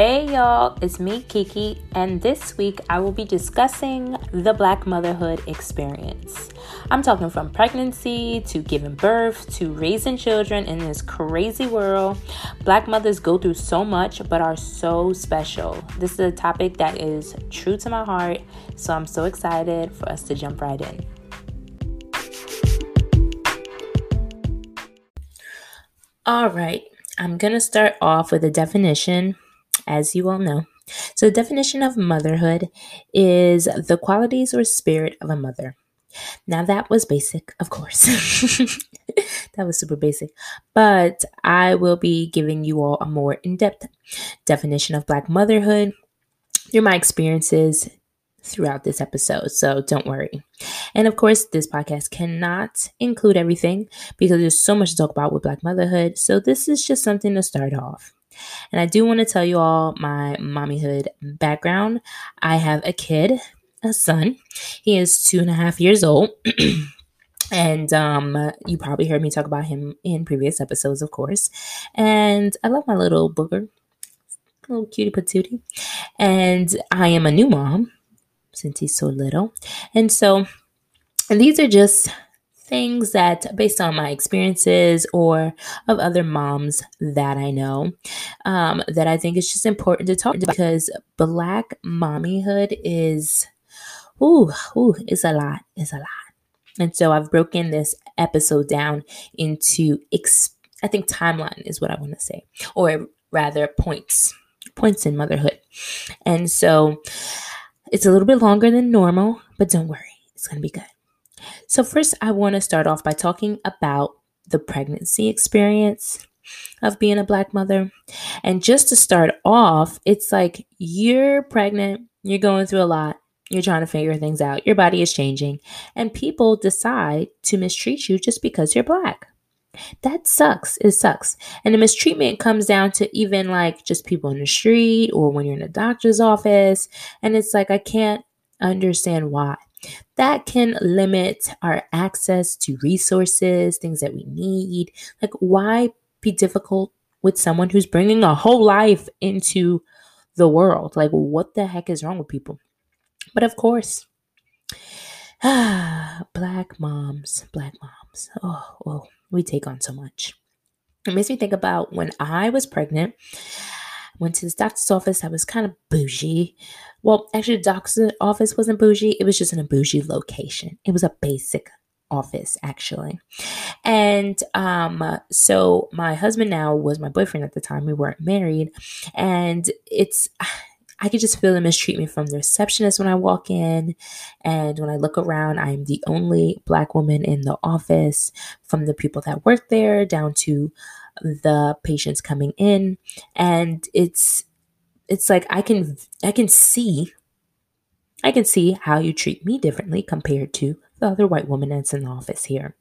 Hey y'all, it's me Kiki, and this week I will be discussing the Black motherhood experience. I'm talking from pregnancy to giving birth to raising children in this crazy world. Black mothers go through so much but are so special. This is a topic that is true to my heart, so I'm so excited for us to jump right in. All right, I'm to start off with a definition as you all know. So, the definition of motherhood is the qualities or spirit of a mother. Now, that was basic, of course. that was super basic. But I will be giving you all a more in depth definition of Black motherhood through my experiences throughout this episode. So don't worry. And of course, this podcast cannot include everything because there's so much to talk about with Black motherhood. So this is just something to start off. And I do want to tell you all my mommyhood background. I have a kid, a son. He is two and a half years old. and um, you probably heard me talk about him in previous episodes, of course. And I love my little booger, little cutie patootie. And I am a new mom since he's so little. And so, and these are just things that, based on my experiences or of other moms that I know, um, that I think it's just important to talk because Black mommyhood is, ooh, ooh, it's a lot. It's a lot. And so I've broken this episode down into, I think timeline is what I want to say, or rather points, points in motherhood. And so it's a little bit longer than normal, but don't worry, it's going to be good. So, first, I want to start off by talking about the pregnancy experience of being a black mother. And just to start off, it's like you're pregnant, you're going through a lot, you're trying to figure things out, your body is changing, and people decide to mistreat you just because you're black. That sucks. It sucks. And the mistreatment comes down to even like just people in the street or when you're in a doctor's office. And it's like, I can't understand why that can limit our access to resources, things that we need. Like, why be difficult with someone who's bringing a whole life into the world? Like, what the heck is wrong with people? But of course, black moms, black moms. Oh, oh, we take on so much. It makes me think about when I was pregnant went to this doctor's office. I was kind of bougie. Well, actually, the doctor's office wasn't bougie. It was just in a bougie location. It was a basic office, actually. And um, so my husband now was my boyfriend at the time. We weren't married. And it's, I could just feel the mistreatment from the receptionist when I walk in. And when I look around, I'm the only black woman in the office from the people that work there down to the patients coming in and it's it's like I can I can see I can see how you treat me differently compared to the other white woman that's in the office here.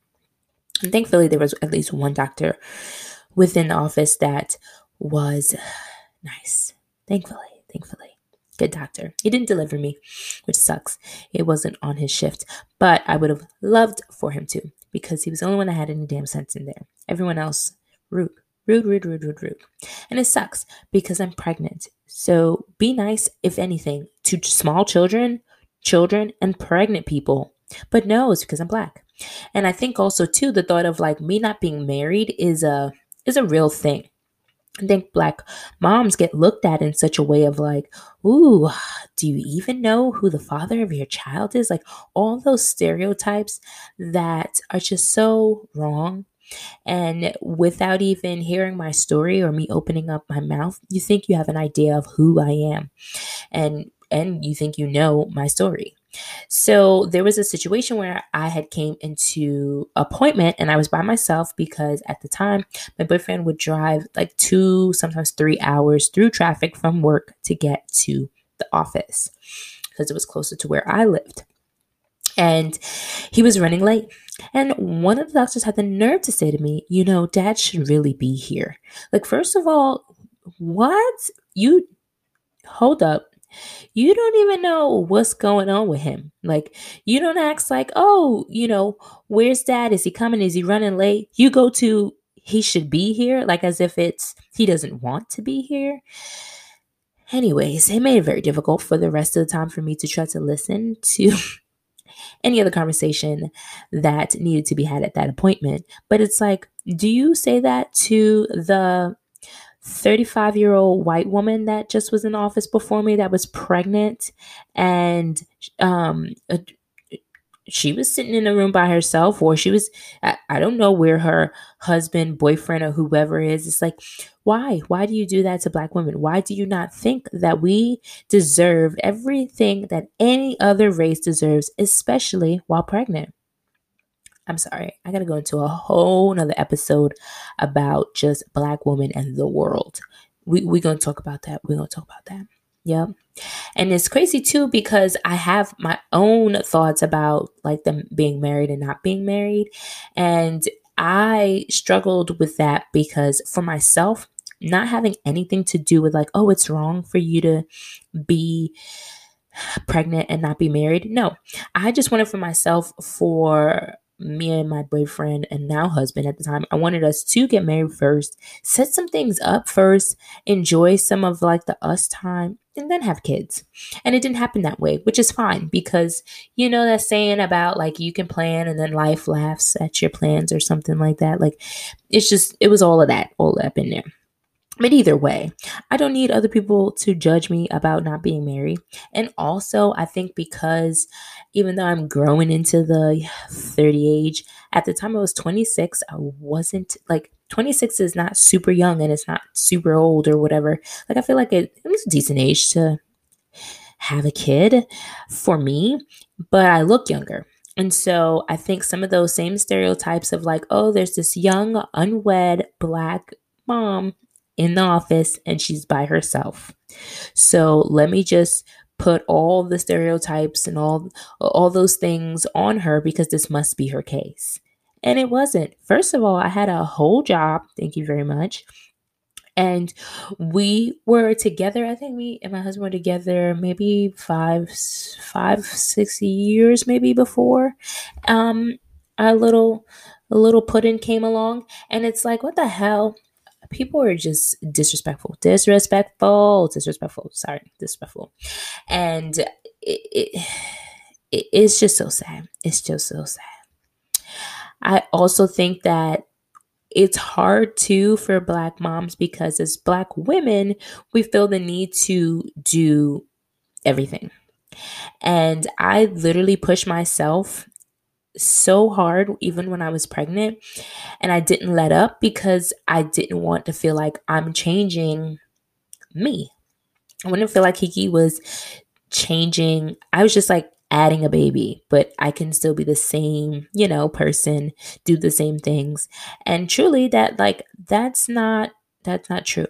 And thankfully there was at least one doctor within the office that was nice. Thankfully, thankfully. Good doctor. He didn't deliver me, which sucks. It wasn't on his shift, but I would have loved for him to because he was the only one that had any damn sense in there. Everyone else rude, rude, rude, rude, rude, rude. And it sucks because I'm pregnant. So be nice, if anything, to small children, children, and pregnant people. But no, it's because I'm black. And I think also too the thought of like me not being married is a is a real thing. I think black moms get looked at in such a way of like, ooh, do you even know who the father of your child is? Like all those stereotypes that are just so wrong and without even hearing my story or me opening up my mouth, you think you have an idea of who I am. And and you think you know my story. So there was a situation where I had came into appointment and I was by myself because at the time my boyfriend would drive like 2 sometimes 3 hours through traffic from work to get to the office because it was closer to where I lived. And he was running late. And one of the doctors had the nerve to say to me, you know, dad should really be here. Like, first of all, what? You hold up. You don't even know what's going on with him. Like, you don't ask, like, oh, you know, where's dad? Is he coming? Is he running late? You go to, he should be here, like as if it's, he doesn't want to be here. Anyways, it made it very difficult for the rest of the time for me to try to listen to any other conversation that needed to be had at that appointment. But it's like, do you say that to the 35 year old white woman that just was in office before me that was pregnant and um she was sitting in a room by herself or she was I, I, don't know where her husband boyfriend or whoever is. It's like why? Why do you do that to black women? Why do you not think that we deserve everything that any other race deserves especially while pregnant? I'm sorry i gotta go into a whole nother episode about just black women and the world. We, we're gonna talk about that. We're gonna talk about that Yep. And it's crazy too because I have my own thoughts about like them being married and not being married. And I struggled with that because for myself, not having anything to do with like, oh, it's wrong for you to be pregnant and not be married. No, I just wanted for myself for me and my boyfriend and now husband at the time, I wanted us to get married first, set some things up first, enjoy some of like the us time, and then have kids. And it didn't happen that way, which is fine because you know that saying about like you can plan and then life laughs at your plans or something like that. Like it's just, it was all of that, all up in there. But either way, I don't need other people to judge me about not being married. And also, I think because even though I'm growing into the 30 age, at the time I was 26, I wasn't like 26 is not super young and it's not super old or whatever. Like, I feel like it, it was a decent age to have a kid for me, but I look younger. And so I think some of those same stereotypes of like, oh, there's this young, unwed black mom in the office and she's by herself. So let me just put all the stereotypes and all all those things on her because this must be her case. And it wasn't. First of all, I had a whole job. Thank you very much. And we were together. I think me and my husband were together maybe five, five, six years maybe before. Um, a little, a little pudding came along, and it's like, what the hell? People are just disrespectful, disrespectful, disrespectful. Sorry, disrespectful, and it, it, it it's just so sad. It's just so sad. I also think that it's hard too for black moms because as black women, we feel the need to do everything. And I literally push myself so hard even when I was pregnant and I didn't let up because I didn't want to feel like I'm changing me. I wouldn't feel like Kiki was changing. I was just like adding a baby, but I can still be the same, you know, person, do the same things. And truly that like that's not that's not true.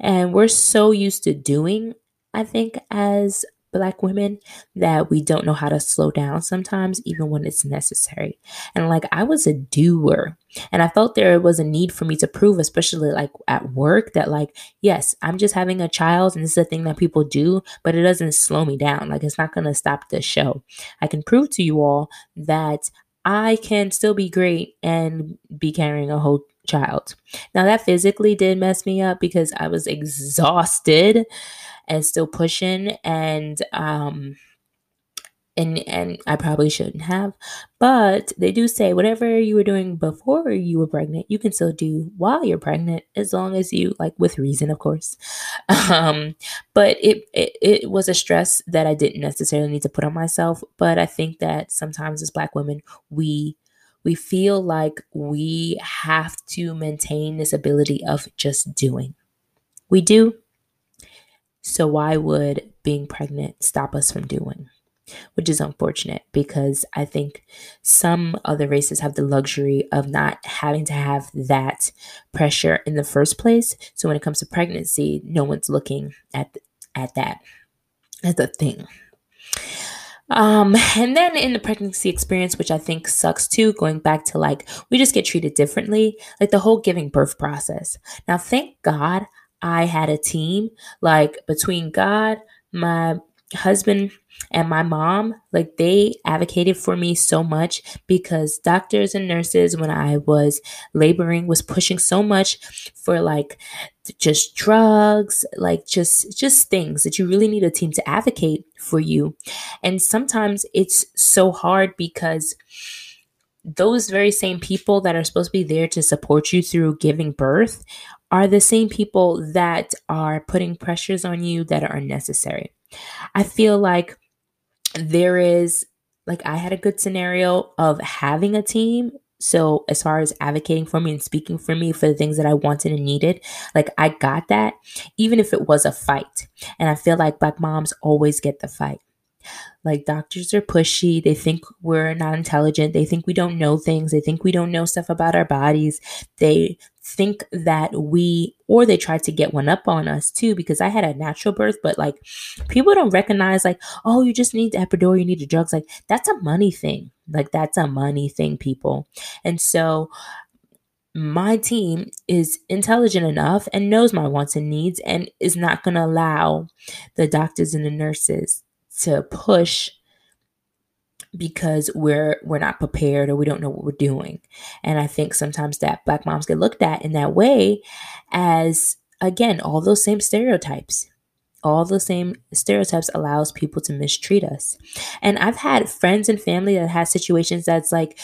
And we're so used to doing I think as black women that we don't know how to slow down sometimes, even when it's necessary. And like I was a doer, and I felt there was a need for me to prove, especially like at work, that like, yes, I'm just having a child and this is a thing that people do, but it doesn't slow me down. Like it's not going to stop the show. I can prove to you all that I can still be great and be carrying a whole child. Now, that physically did mess me up because I was exhausted and still pushing and um and and I probably shouldn't have. But they do say whatever you were doing before you were pregnant, you can still do while you're pregnant, as long as you like with reason, of course. Um, but it, it it was a stress that I didn't necessarily need to put on myself. But I think that sometimes as Black women, we we feel like we have to maintain this ability of just doing. We do, so, why would being pregnant stop us from doing? Which is unfortunate because I think some other races have the luxury of not having to have that pressure in the first place. So, when it comes to pregnancy, no one's looking at, at that as a thing. Um, and then in the pregnancy experience, which I think sucks too, going back to like, we just get treated differently, like the whole giving birth process. Now, thank God I had a team like between God, my husband and my mom, like they advocated for me so much because doctors and nurses, when I was laboring, was pushing so much for like just drugs, like just just things that you really need a team to advocate for you. And sometimes it's so hard because those very same people that are supposed to be there to support you through giving birth are the same people that are putting pressures on you that are unnecessary. I feel like there is like I had a good scenario of having a team. So as far as advocating for me and speaking for me for the things that I wanted and needed, like I got that, even if it was a fight. And I feel like black moms always get the fight. Like doctors are pushy. They think we're not intelligent. They think we don't know things. They think we don't know stuff about our bodies. They think that we, or they try to get one up on us too, because I had a natural birth, but like people don't recognize, like, oh, you just need the epidural, you need the drugs. Like, that's a money thing. Like, that's a money thing, people. And so, my team is intelligent enough and knows my wants and needs and is not going to allow the doctors and the nurses to push because we're we're not prepared or we don't know what we're doing. And I think sometimes that black moms get looked at in that way as again all those same stereotypes all the same stereotypes allows people to mistreat us. And I've had friends and family that had situations that's like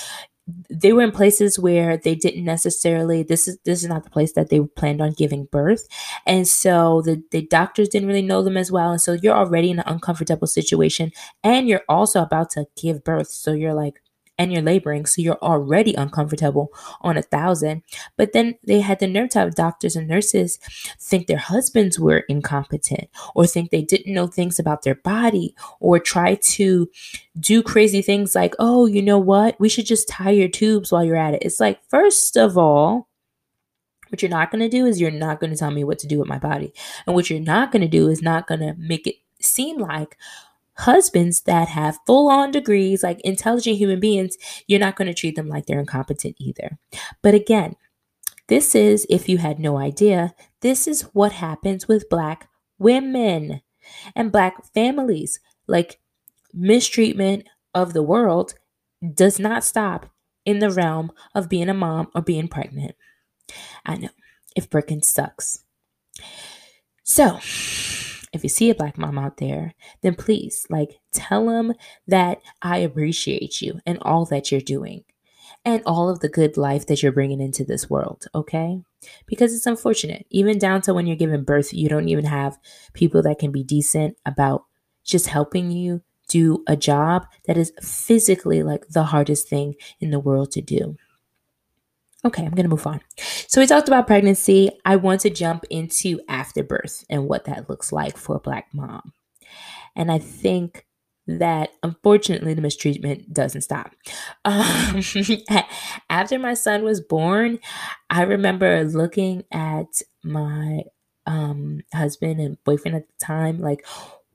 they were in places where they didn't necessarily this is this is not the place that they planned on giving birth. And so the, the doctors didn't really know them as well. And so you're already in an uncomfortable situation and you're also about to give birth. So you're like and you're laboring, so you're already uncomfortable on a thousand. But then they had the nerve to have doctors and nurses think their husbands were incompetent or think they didn't know things about their body or try to do crazy things like, oh, you know what? We should just tie your tubes while you're at it. It's like, first of all, what you're not going to do is you're not going to tell me what to do with my body. And what you're not going to do is not going to make it seem like husbands that have full on degrees, like intelligent human beings, you're not going to treat them like they're incompetent either. But again, this is, if you had no idea, this is what happens with Black women and Black families. Like mistreatment of the world does not stop in the realm of being a mom or being pregnant. I know, if Birkin sucks. So, if you see a black mom out there, then please, like, tell them that I appreciate you and all that you're doing and all of the good life that you're bringing into this world, okay? Because it's unfortunate, even down to when you're giving birth, you don't even have people that can be decent about just helping you do a job that is physically like the hardest thing in the world to do. Okay, I'm going to move on. So we talked about pregnancy. I want to jump into afterbirth and what that looks like for a black mom. And I think that unfortunately the mistreatment doesn't stop. Um, after my son was born, I remember looking at my um, husband and boyfriend at the time, like,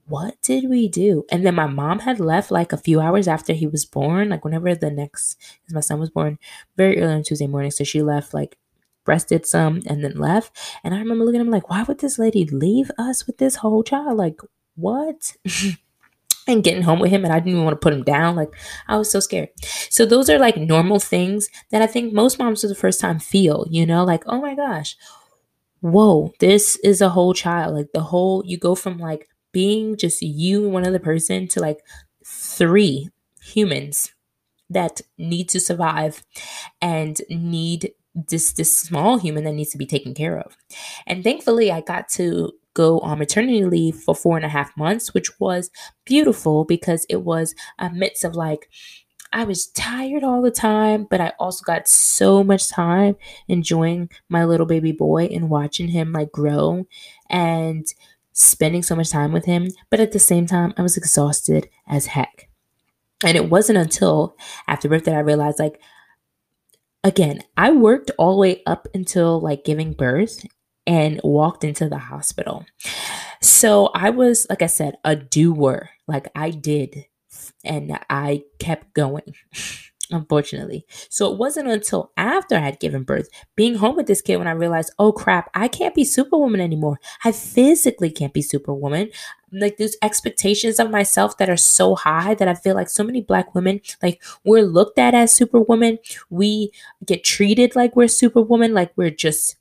what did we do? And then my mom had left like a few hours after he was born, like whenever the next, because my son was born very early on Tuesday morning. So she left like rested some and then left. And I remember looking at him like, why would this lady leave us with this whole child? Like, what? and getting home with him and I didn't even want to put him down. Like I was so scared. So those are like normal things that I think most moms for the first time feel, you know, like, oh my gosh, whoa, this is a whole child. Like the whole you go from like being just you and one other person to like three humans that need to survive and need this this small human that needs to be taken care of. And thankfully I got to go on maternity leave for four and a half months, which was beautiful because it was a midst of like I was tired all the time, but I also got so much time enjoying my little baby boy and watching him like grow and spending so much time with him, but at the same time, I was exhausted as heck. And it wasn't until after birth that I realized, like, again, I worked all the way up until like giving birth and walked into the hospital. So I was, like I said, a doer. Like I did, and I kept going. unfortunately. So it wasn't until after I had given birth, being home with this kid, when I realized, oh crap, I can't be Superwoman anymore. I physically can't be Superwoman. Like these expectations of myself that are so high that I feel like so many black women, like we're looked at as Superwoman. We get treated like we're Superwoman, like we're just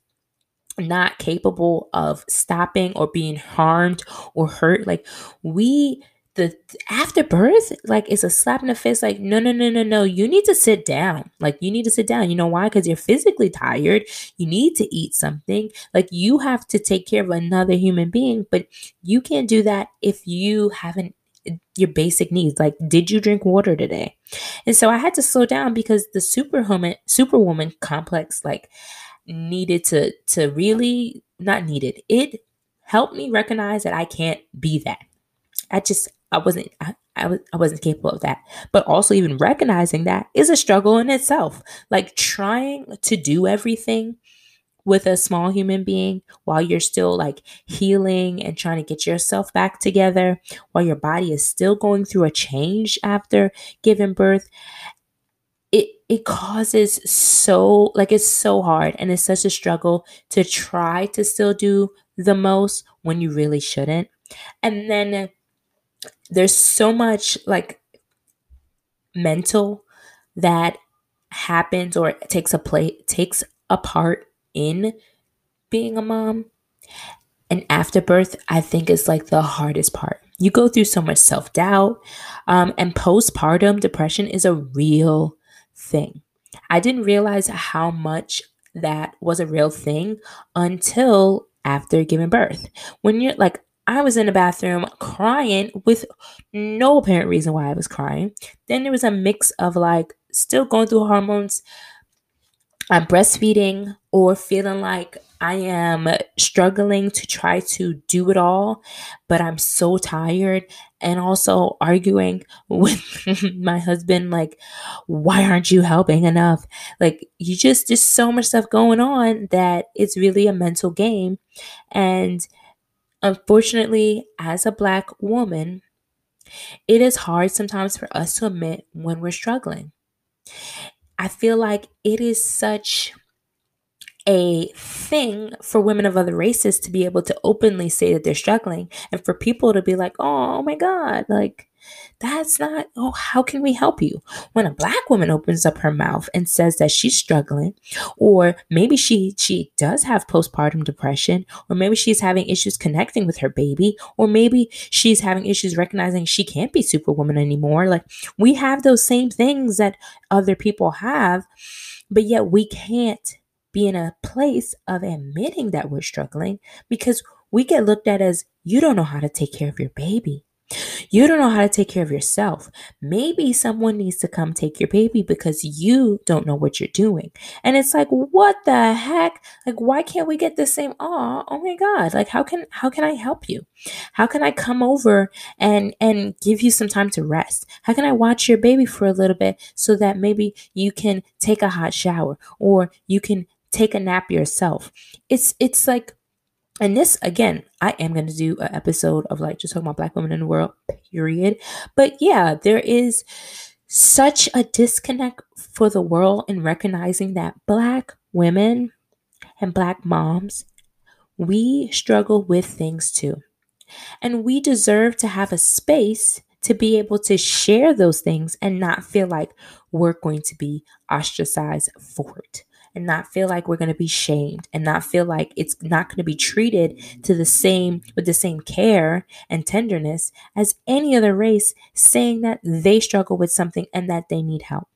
not capable of stopping or being harmed or hurt. Like we the after birth like it's a slap in the face like no no no no no you need to sit down. Like you need to sit down. You know why? Because you're physically tired. You need to eat something. Like you have to take care of another human being but you can't do that if you haven't your basic needs. Like did you drink water today? And so i had to slow down because the superwoman superwoman complex like needed to to really not needed. It helped me recognize that i can't be that. I just I wasn't I, I, was, I wasn't capable of that. But also even recognizing that is a struggle in itself. Like trying to do everything with a small human being while you're still like healing and trying to get yourself back together while your body is still going through a change after giving birth it it causes so like it's so hard and it's such a struggle to try to still do the most when you really shouldn't and then there's so much like mental that happens or takes a play takes a part in being a mom. And after birth i think is like the hardest part. You go through so much self-doubt um, and postpartum depression is a real thing. I didn't realize how much that was a real thing until after giving birth. When you're like I was in the bathroom crying with no apparent reason why I was crying. Then there was a mix of like still going through hormones, I'm breastfeeding, or feeling like I am struggling to try to do it all, but I'm so tired. And also arguing with my husband, like, why aren't you helping enough? Like, you just, there's so much stuff going on that it's really a mental game. And Unfortunately, as a Black woman, it is hard sometimes for us to admit when we're struggling. I feel like it is such a thing for women of other races to be able to openly say that they're struggling and for people to be like, oh, oh my God, like that's not, oh, how can we help you? When a black woman opens up her mouth and says that she's struggling, or maybe she she does have postpartum depression, or maybe she's having issues connecting with her baby, or maybe she's having issues recognizing she can't be superwoman anymore. Like we have those same things that other people have, but yet we can't be in a place of admitting that we're struggling because we get looked at as you don't know how to take care of your baby. You don't know how to take care of yourself. Maybe someone needs to come take your baby because you don't know what you're doing. And it's like, what the heck? Like, why can't we get the same? Oh, oh my God. Like, how can, how can I help you? How can I come over and, and give you some time to rest? How can I watch your baby for a little bit so that maybe you can take a hot shower or you can take a nap yourself? It's, it's like, and this again i am going to do an episode of like just talking about black women in the world period. But yeah there is such a disconnect for the world in recognizing that black women and black moms we struggle with things too. And we deserve to have a space to be able to share those things and not feel like we're going to be ostracized for it and not feel like we're going to be shamed and not feel like it's not going to be treated to the same with the same care and tenderness as any other race saying that they struggle with something and that they need help.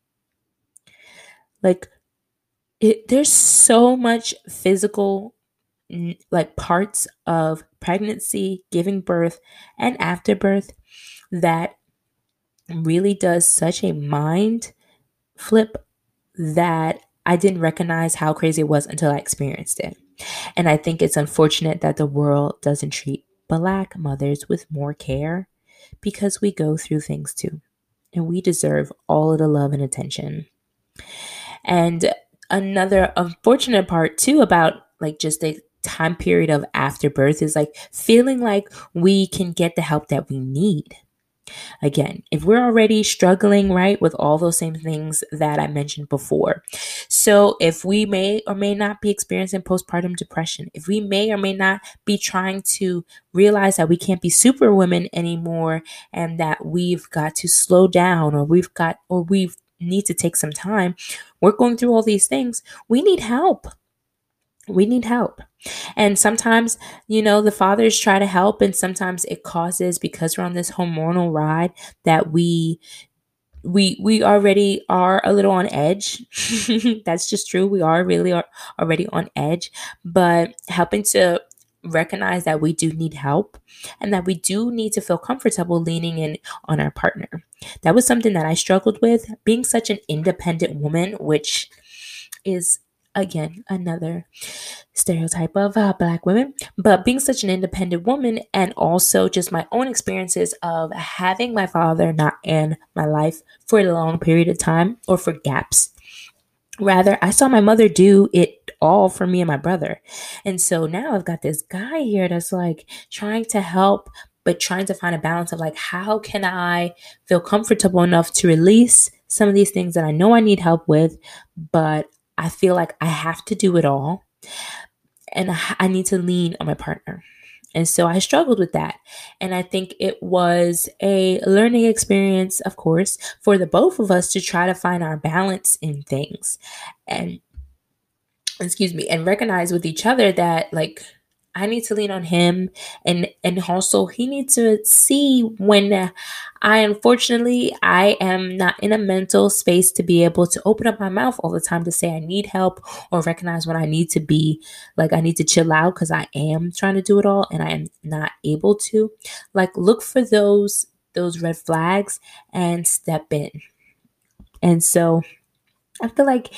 Like it, there's so much physical like parts of pregnancy giving birth and after birth that really does such a mind flip that I didn't recognize how crazy it was until I experienced it. And I think it's unfortunate that the world doesn't treat Black mothers with more care because we go through things too. And we deserve all of the love and attention. And another unfortunate part too about like just the time period of afterbirth is like feeling like we can get the help that we need Again, if we're already struggling, right, with all those same things that I mentioned before. So, if we may or may not be experiencing postpartum depression, if we may or may not be trying to realize that we can't be superwomen anymore and that we've got to slow down or we've got or we need to take some time, we're going through all these things. We need help we need help. And sometimes, you know, the fathers try to help, and sometimes it causes because we're on this hormonal ride that we we we already are a little on edge. That's just true. We are really are already on edge, but helping to recognize that we do need help and that we do need to feel comfortable leaning in on our partner. That was something that I struggled with being such an independent woman, which is again another stereotype of uh, black women. But being such an independent woman and also just my own experiences of having my father not in my life for a long period of time or for gaps. Rather i saw my mother do it all for me and my brother. And so now i've got this guy here that's like trying to help but trying to find a balance of like how can i feel comfortable enough to release some of these things that i know i need help with but I feel like I have to do it all and I need to lean on my partner. And so I struggled with that. And I think it was a learning experience, of course, for the both of us to try to find our balance in things and, excuse me, and recognize with each other that, like, I need to lean on him and and also he needs to see when I unfortunately I am not in a mental space to be able to open up my mouth all the time to say I need help or recognize when I need to be like I need to chill out cuz I am trying to do it all and I am not able to like look for those those red flags and step in. And so I feel like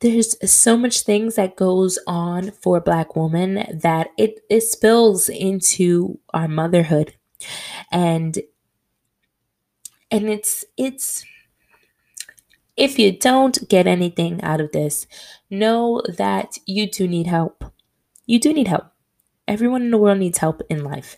there's so much things that goes on for black women that it, it spills into our motherhood. And and it's it's if you don't get anything out of this know that you do need help. You do need help. Everyone in the world needs help in life.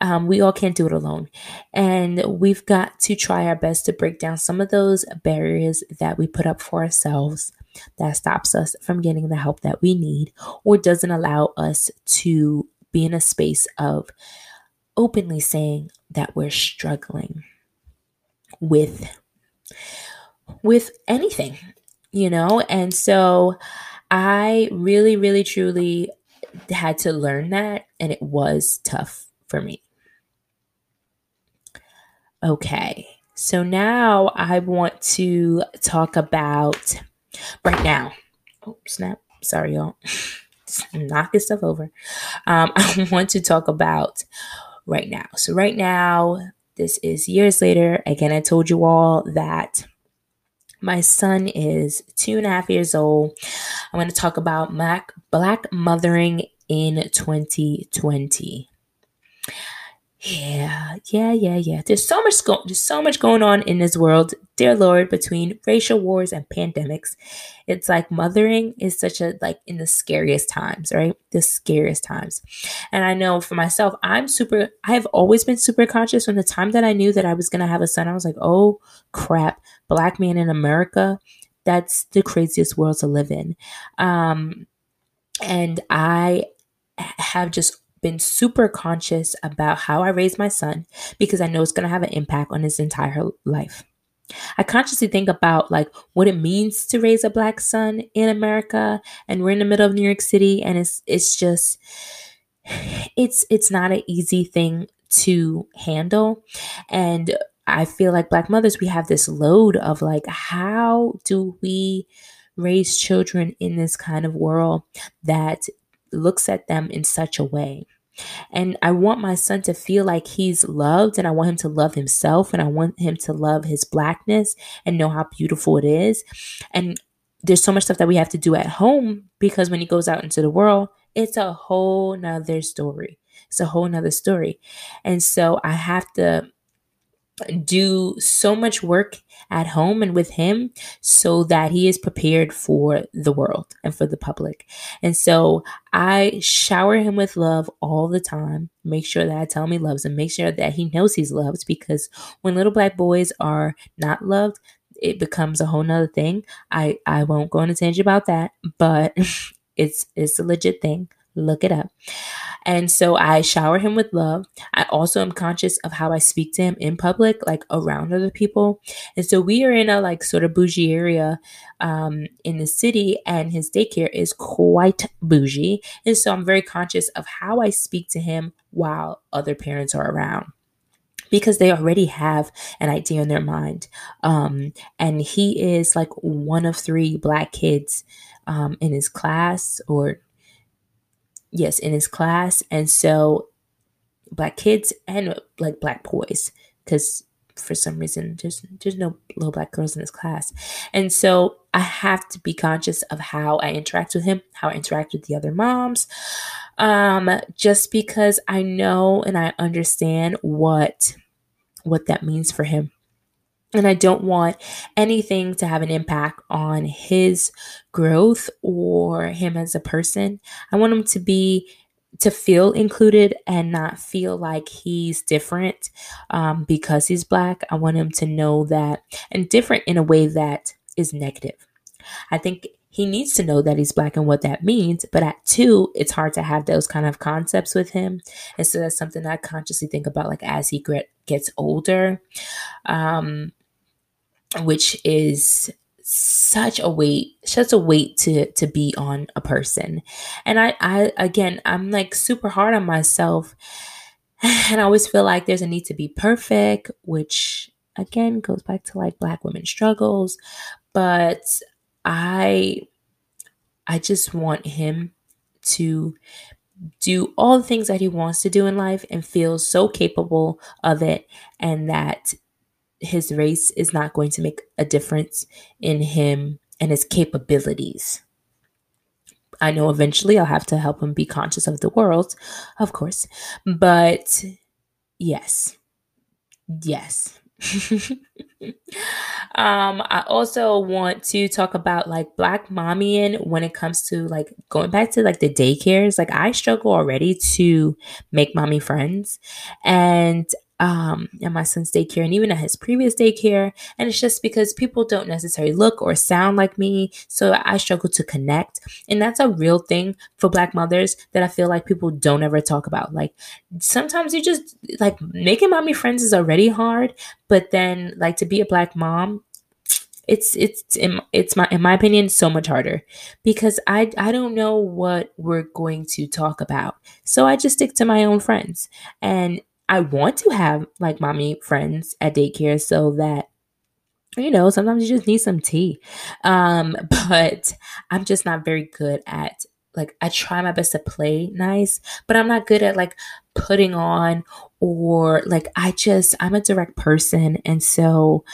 Um, we all can't do it alone. And we've got to try our best to break down some of those barriers that we put up for ourselves that stops us from getting the help that we need or doesn't allow us to be in a space of openly saying that we're struggling with with anything you know? And so i really really truly had to learn that and it was tough for me. Okay so now i want to talk about right now. Oh, snap. Sorry, y'all. knocking stuff over. Um, I want to talk about right now. So, right now, this is years later. Again, I told you all that my son is two and a half years old. I'm going to talk about black, black mothering in 2020. Yeah, yeah, yeah, yeah. There's so much go- there's so much going on in this world, dear Lord, between racial wars and pandemics. It's like mothering is such a like in the scariest times, right? The scariest times. And I know for myself, I'm super I have always been super conscious from the time that I knew that I was gonna have a son. I was like, oh crap, black man in America, that's the craziest world to live in. Um and I have just been super conscious about how I raise my son because I know it's going to have an impact on his entire life. I consciously think about like what it means to raise a black son in America and we're in the middle of New York City and it's it's just it's it's not an easy thing to handle and I feel like black mothers we have this load of like how do we raise children in this kind of world that looks at them in such a way. And I want my son to feel like he's loved, and I want him to love himself, and I want him to love his blackness and know how beautiful it is. And there's so much stuff that we have to do at home because when he goes out into the world, it's a whole nother story. It's a whole nother story. And so I have to do so much work at home and with him so that he is prepared for the world and for the public. And so I shower him with love all the time. Make sure that I tell him he loves him. Make sure that he knows he's loved because when little black boys are not loved, it becomes a whole nother thing. I, I won't go on a tangent about that, but it's it's a legit thing. Look it up. And so I shower him with love. I also am conscious of how I speak to him in public, like around other people. And so we are in a like sort of bougie area um, in the city, and his daycare is quite bougie. And so I'm very conscious of how I speak to him while other parents are around because they already have an idea in their mind. Um, and he is like one of three black kids um, in his class or yes, in his class. And so black kids and like black boys, because for some reason there's there's no little black girls in his class. And so I have to be conscious of how I interact with him, how I interact with the other moms. Um, just because I know and I understand what what that means for him. And I don't want anything to have an impact on his growth or him as a person. I want him to be to feel included and not feel like he's different um, because he's black. I want him to know that and different in a way that is negative. I think he needs to know that he's black and what that means. But at two, it's hard to have those kind of concepts with him. And so that's something I consciously think about, like as he gets older. Um, which is such a weight such a weight to to be on a person. And i i again i'm like super hard on myself and i always feel like there's a need to be perfect which again goes back to like black women struggles. But i i just want him to do all the things that he wants to do in life and feel so capable of it and that his race is not going to make a difference in him and his capabilities. I know eventually I'll have to help him be conscious of the world, of course. But yes, yes. um, I also want to talk about like black mommying when it comes to like going back to like the daycares. Like I struggle already to make mommy friends. And um, at my son's daycare and even at his previous daycare. And it's just because people don't necessarily look or sound like me. So I struggle to connect. And that's a real thing for Black mothers that I feel like people don't ever talk about. Like sometimes you just like making mommy friends is already hard, but then like to be a Black mom, it's it's in, it's my in my opinion so much harder because I I don't know what we're going to talk about. So I just stick to my own friends. And I want to have like mommy friends at daycare so that you know sometimes you just need some tea. Um but i'm just not very good at like i try my best to play nice but i'm not good at like putting on or like i just i'm a direct person. And so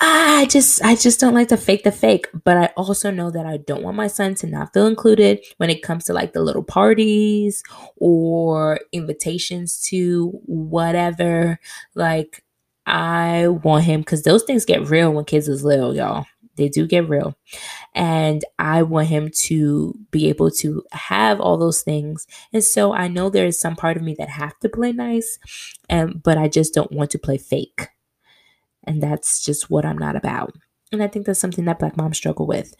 I just I just don't like to fake the fake, but I also know that I don't want my son to not feel included when it comes to like the little parties or invitations to whatever. Like I want him cuz those things get real when kids is little, y'all. They do get real. And I want him to be able to have all those things. And so I know there is some part of me that have to play nice, and but I just don't want to play fake. And that's just what I'm not about. And I think that's something that Black moms struggle with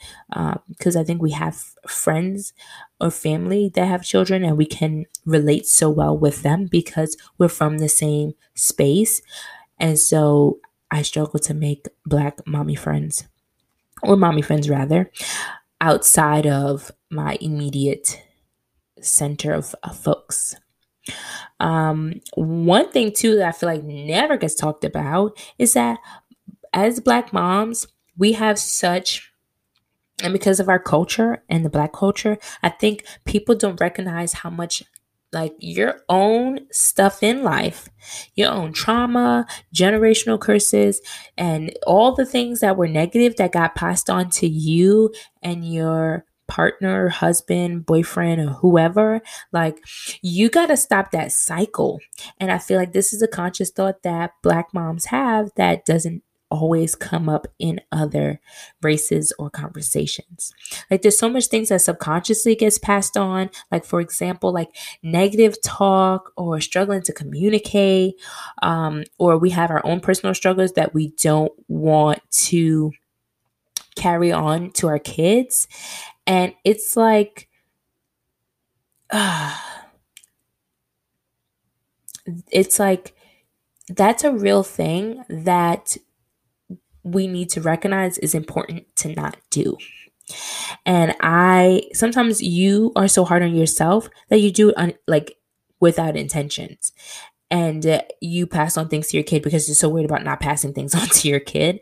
because um, I think we have friends or family that have children and we can relate so well with them because we're from the same space. And so I struggle to make Black mommy friends or mommy friends rather outside of my immediate center of, of folks. Um, one thing too that I feel like never gets talked about is that as black moms, we have such and because of our culture and the black culture, I think people don't recognize how much like your own stuff in life, your own trauma, generational curses, and all the things that were negative that got passed on to you and your partner, husband, boyfriend, or whoever, like you got to stop that cycle. And I feel like this is a conscious thought that black moms have that doesn't always come up in other races or conversations. Like there's so much things that subconsciously gets passed on, like for example, like negative talk or struggling to communicate, um, or we have our own personal struggles that we don't want to carry on to our kids. And it's like, uh, it's like that's a real thing that we need to recognize is important to not do. And I sometimes you are so hard on yourself that you do it on like without intentions. And uh, you pass on things to your kid because you're so worried about not passing things on to your kid.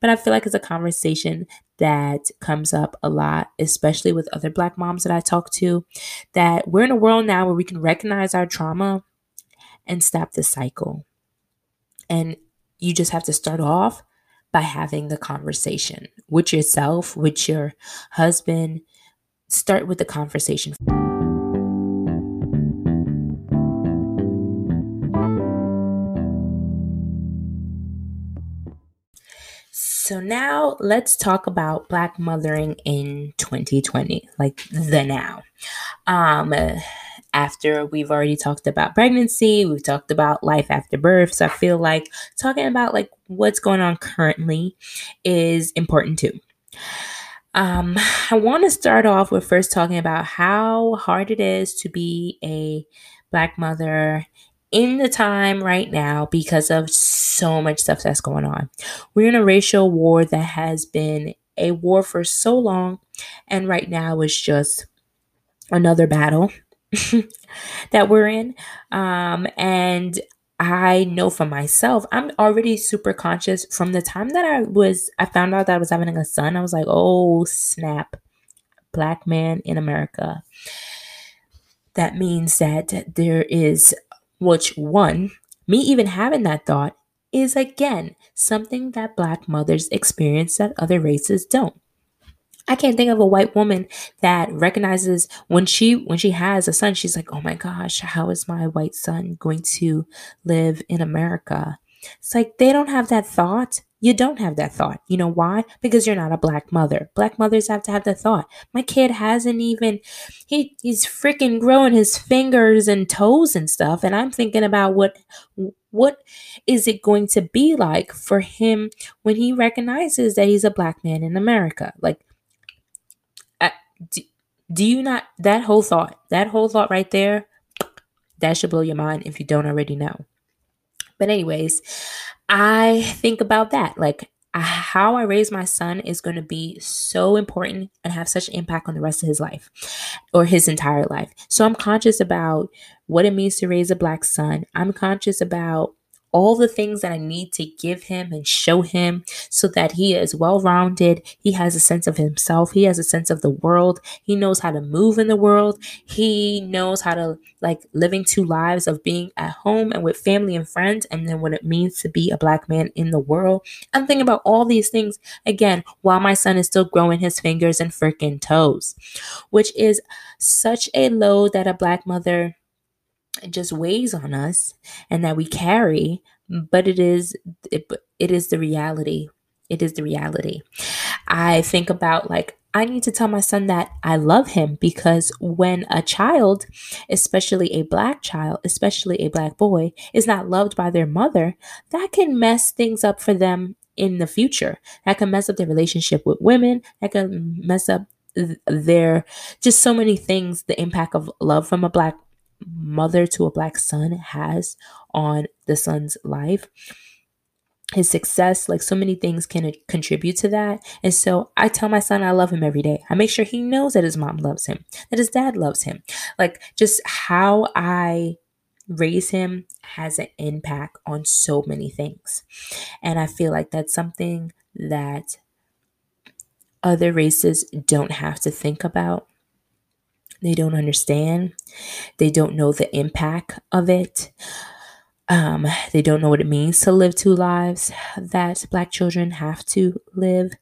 But I feel like it's a conversation that comes up a lot, especially with other black moms that I talk to, that we're in a world now where we can recognize our trauma and stop the cycle. And you just have to start off by having the conversation with yourself, with your husband. Start with the conversation. So now let's talk about black mothering in 2020, like the now. Um after we've already talked about pregnancy, we've talked about life after birth. So I feel like talking about like what's going on currently is important too. Um, I want to start off with first talking about how hard it is to be a black mother in the time right now because of so much stuff that's going on. We're in a racial war that has been a war for so long, and right now is just another battle that we're in. Um, and I know for myself, I'm already super conscious from the time that I was, I found out that I was having a son. I was like, oh, snap, black man in America. That means that there is, which one, me even having that thought is again something that black mothers experience that other races don't. I can't think of a white woman that recognizes when she when she has a son, she's like, "Oh my gosh, how is my white son going to live in America?" It's like they don't have that thought. You don't have that thought. You know why? Because you're not a black mother. Black mothers have to have the thought. My kid hasn't even he he's freaking growing his fingers and toes and stuff and I'm thinking about what what is it going to be like for him when he recognizes that he's a black man in America? Like do, do you not that whole thought that whole thought right there that should blow your mind if you don't already know but anyways i think about that like uh, how I raise my son is going to be so important and have such an impact on the rest of his life or his entire life. So I'm conscious about what it means to raise a black son. I'm conscious about all the things that I need to give him and show him so that he is well rounded. He has a sense of himself. He has a sense of the world. He knows how to move in the world. He knows how to like living two lives of being at home and with family and friends, and then what it means to be a black man in the world. I'm thinking about all these things again while my son is still growing his fingers and freaking toes, which is such a load that a black mother just weighs on us and that we carry but it is it, it is the reality it is the reality i think about like I need to tell my son that I love him because when a child, especially a black child, especially a black boy, is not loved by their mother, that can mess things up for them in the future. That can mess up their relationship with women. That can mess up their just so many things. The impact of love from a black mother to a black son has on the son's life. His success like so many things can contribute to that. And so i tell my son i love him every day. I make sure he knows that his mom loves him that his dad loves him. Like just how i raise him has an impact on so many things. And i feel like that's something that other races don't have to think about they don't understand. They don't know the impact of it. Um, they don't know what it means to live two lives that Black children have to live.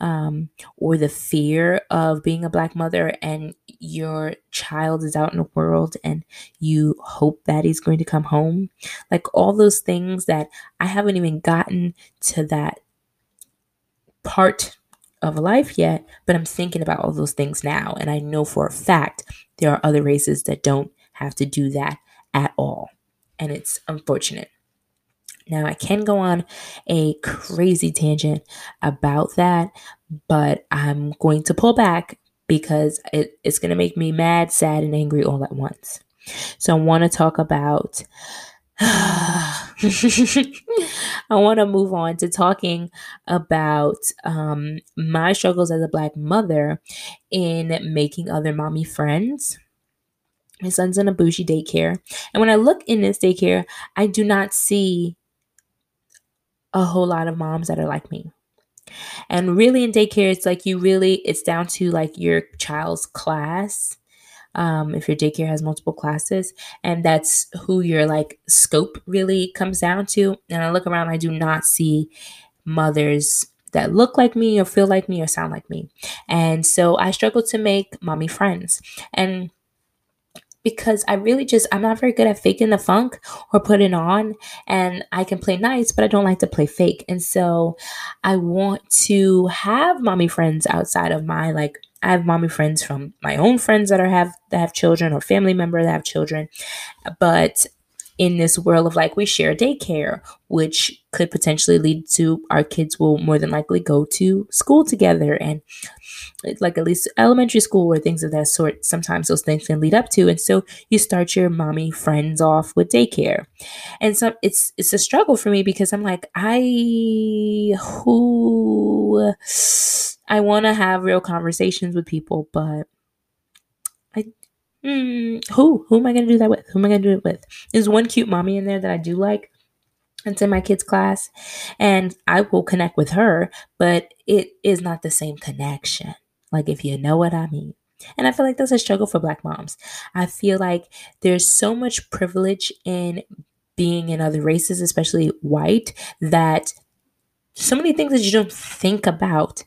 um, or the fear of being a black mother and your child is out in the world and you hope that he's going to come home. Like all those things that I haven't even gotten to that part of life yet, but I'm thinking about all those things now. And I know for a fact there are other races that don't have to do that at all. And it's unfortunate. Now, I can go on a crazy tangent about that, but I'm going to pull back because it, it's going to make me mad, sad, and angry all at once. So, I want to talk about. I want to move on to talking about um, my struggles as a Black mother in making other mommy friends. My son's in a bougie daycare. And when I look in this daycare, I do not see a whole lot of moms that are like me. And really in daycare, it's like you really, it's down to like your child's class. Um, if your daycare has multiple classes, and that's who your like scope really comes down to. And I look around, I do not see mothers that look like me or feel like me or sound like me. And so I struggle to make mommy friends. And because I really just I'm not very good at faking the funk or putting on and I can play nice but I don't like to play fake. And so I want to have mommy friends outside of my like I have mommy friends from my own friends that are have that have children or family member that have children. But in this world of like we share daycare, which could potentially lead to our kids will more than likely go to school together and like at least elementary school or things of that sort. Sometimes those things can lead up to, and so you start your mommy friends off with daycare, and so it's it's a struggle for me because I'm like I who I want to have real conversations with people, but mm, who who am I going to do that with? Who am I going to do it with? There's one cute mommy in there that I do like it's in my kids' class, and I will connect with her, but it is not the same connection. Like, if you know what I mean. And I feel like that's a struggle for Black moms. I feel like there's so much privilege in being in other races, especially white, that so many things that you don't think about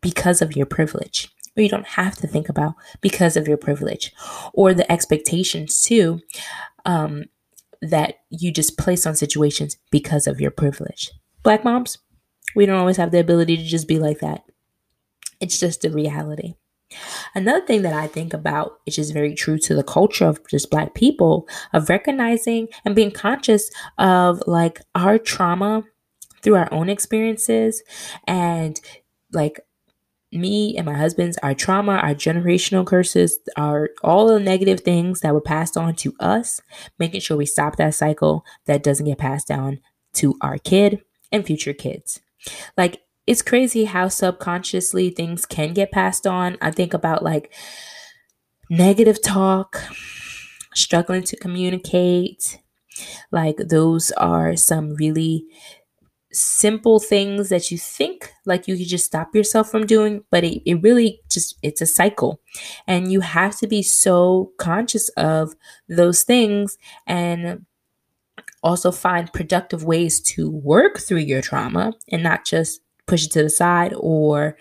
because of your privilege, or you don't have to think about because of your privilege, or the expectations too. Um, that you just place on situations because of your privilege. Black moms, we don't always have the ability to just be like that. It's just a reality. Another thing that I think about, which is very true to the culture of just Black people, of recognizing and being conscious of like our trauma through our own experiences and like me and my husband's our trauma, our generational curses, our all the negative things that were passed on to us, making sure we stop that cycle that doesn't get passed down to our kid and future kids. Like it's crazy how subconsciously things can get passed on. I think about like negative talk, struggling to communicate. Like those are some really simple things that you think like you could just stop yourself from doing but it, it really just it's a cycle. And you have to be so conscious of those things and also find productive ways to work through your trauma and not just push it to the side or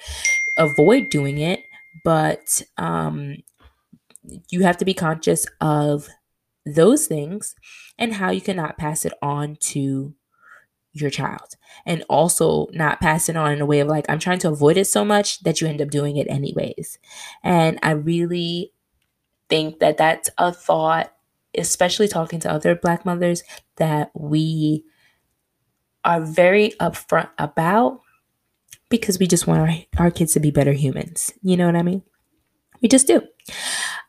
avoid doing it but um you have to be conscious of those things and how you cannot pass it on to your child. And also not pass it on in a way of like i'm trying to avoid it so much that you end up doing it anyways. And i really think that that's a thought especially talking to other black mothers that we are very upfront about because we just want our, our kids to be better humans. You know what i mean? We just do.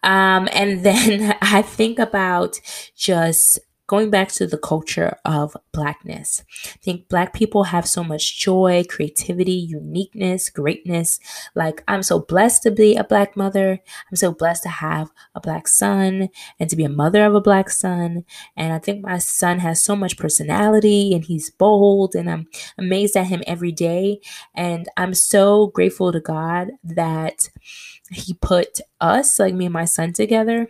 Um, and then i think about just going back to the culture of blackness. I think black people have so much joy, creativity, uniqueness, greatness. Like, I'm so blessed to be a black mother. I'm so blessed to have a black son and to be a mother of a black son. And I think my son has so much personality and he's bold, and I'm amazed at him every day. And I'm so grateful to God that he put us, like me and my son, together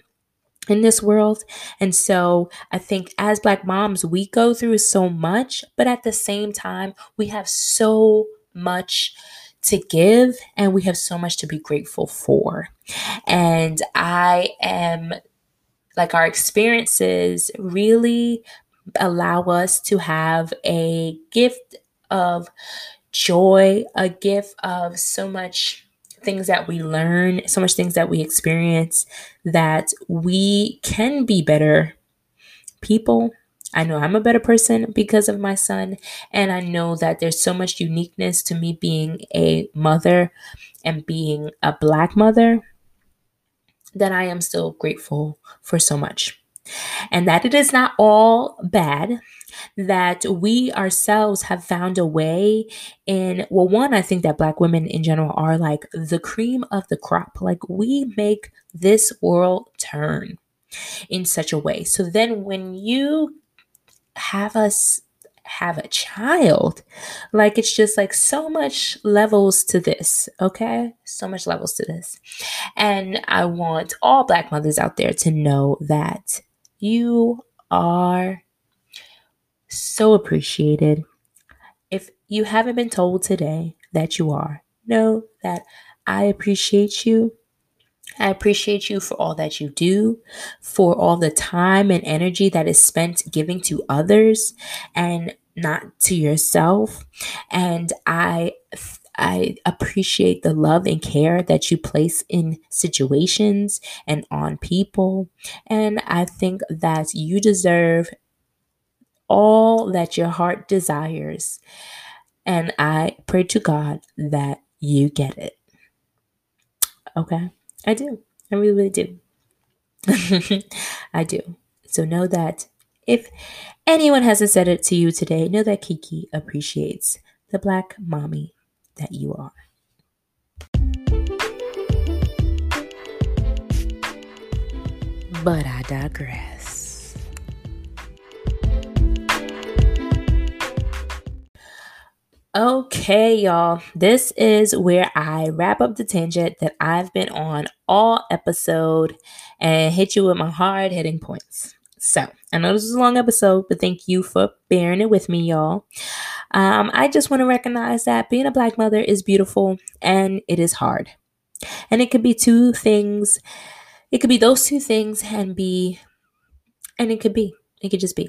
in this world. And so I think as Black moms, we go through so much, but at the same time, we have so much to give and we have so much to be grateful for. And I am like our experiences really allow us to have a gift of joy, a gift of so much things that we learn, so much things that we experience that we can be better people. I know I'm a better person because of my son, and I know that there's so much uniqueness to me being a mother and being a black mother that I am still grateful for so much. And that it is not all bad, that we ourselves have found a way in, well, one, I think that Black women in general are like the cream of the crop. Like we make this world turn in such a way. So then when you have us have a child. Like it's just like so much levels to this, okay? So much levels to this. And I want all black mothers out there to know that you are so appreciated. If you haven't been told today that you are, know that I appreciate you. I appreciate you for all that you do, for all the time and energy that is spent giving to others and not to yourself. And I I appreciate the love and care that you place in situations and on people. And I think that you deserve all that your heart desires. And I pray to God that you get it. Okay? I do. I really, really do. I do. So know that if anyone hasn't said it to you today, know that Kiki appreciates the black mommy that you are. But I digress. Okay, y'all. This is where I wrap up the tangent that I've been on all episode and hit you with my hard hitting points. So, I know this is a long episode, but thank you for bearing it with me, y'all. Um, I just want to recognize that being a black mother is beautiful and it is hard. And it could be two things. It could be those two things and be, and it could be, it could just be.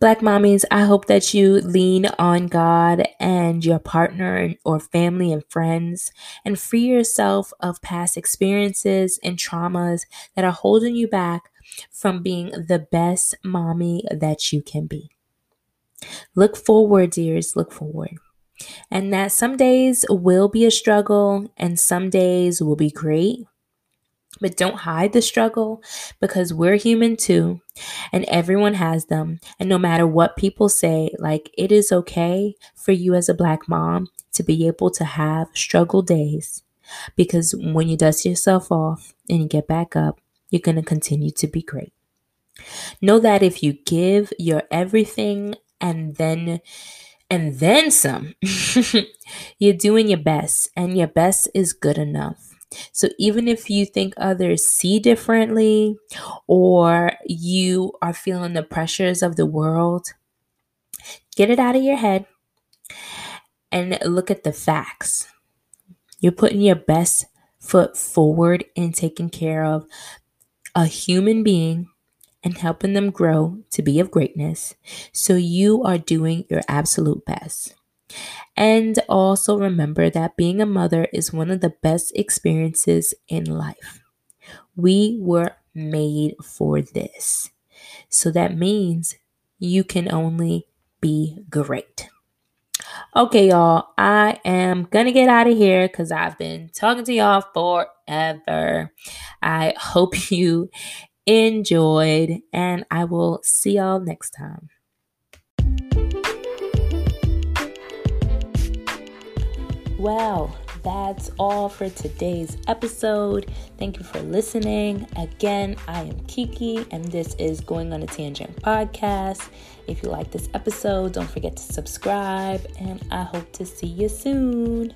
Black mommies, I hope that you lean on God and your partner or family and friends and free yourself of past experiences and traumas that are holding you back from being the best mommy that you can be. Look forward, dears, look forward. And that some days will be a struggle and some days will be great. But don't hide the struggle because we're human too, and everyone has them. And no matter what people say, like it is okay for you as a black mom to be able to have struggle days because when you dust yourself off and you get back up, you're going to continue to be great. Know that if you give your everything and then and then some, you're doing your best and your best is good enough. So even if you think others see differently or you are feeling the pressures of the world, get it out of your head and look at the facts. You're putting your best foot forward in taking care of a human being and helping them grow to be of greatness. So you are doing your absolute best. And also remember that being a mother is one of the best experiences in life. We were made for this. So that means you can only be great. Okay, y'all, I am gonna get out of here because I've been talking to y'all forever. I hope you enjoyed, and I will see y'all next time. Well, that's all for today's episode. Thank you for listening. Again, I am Kiki, and this is Going on a Tangent podcast. If you like this episode, don't forget to subscribe, and I hope to see you soon.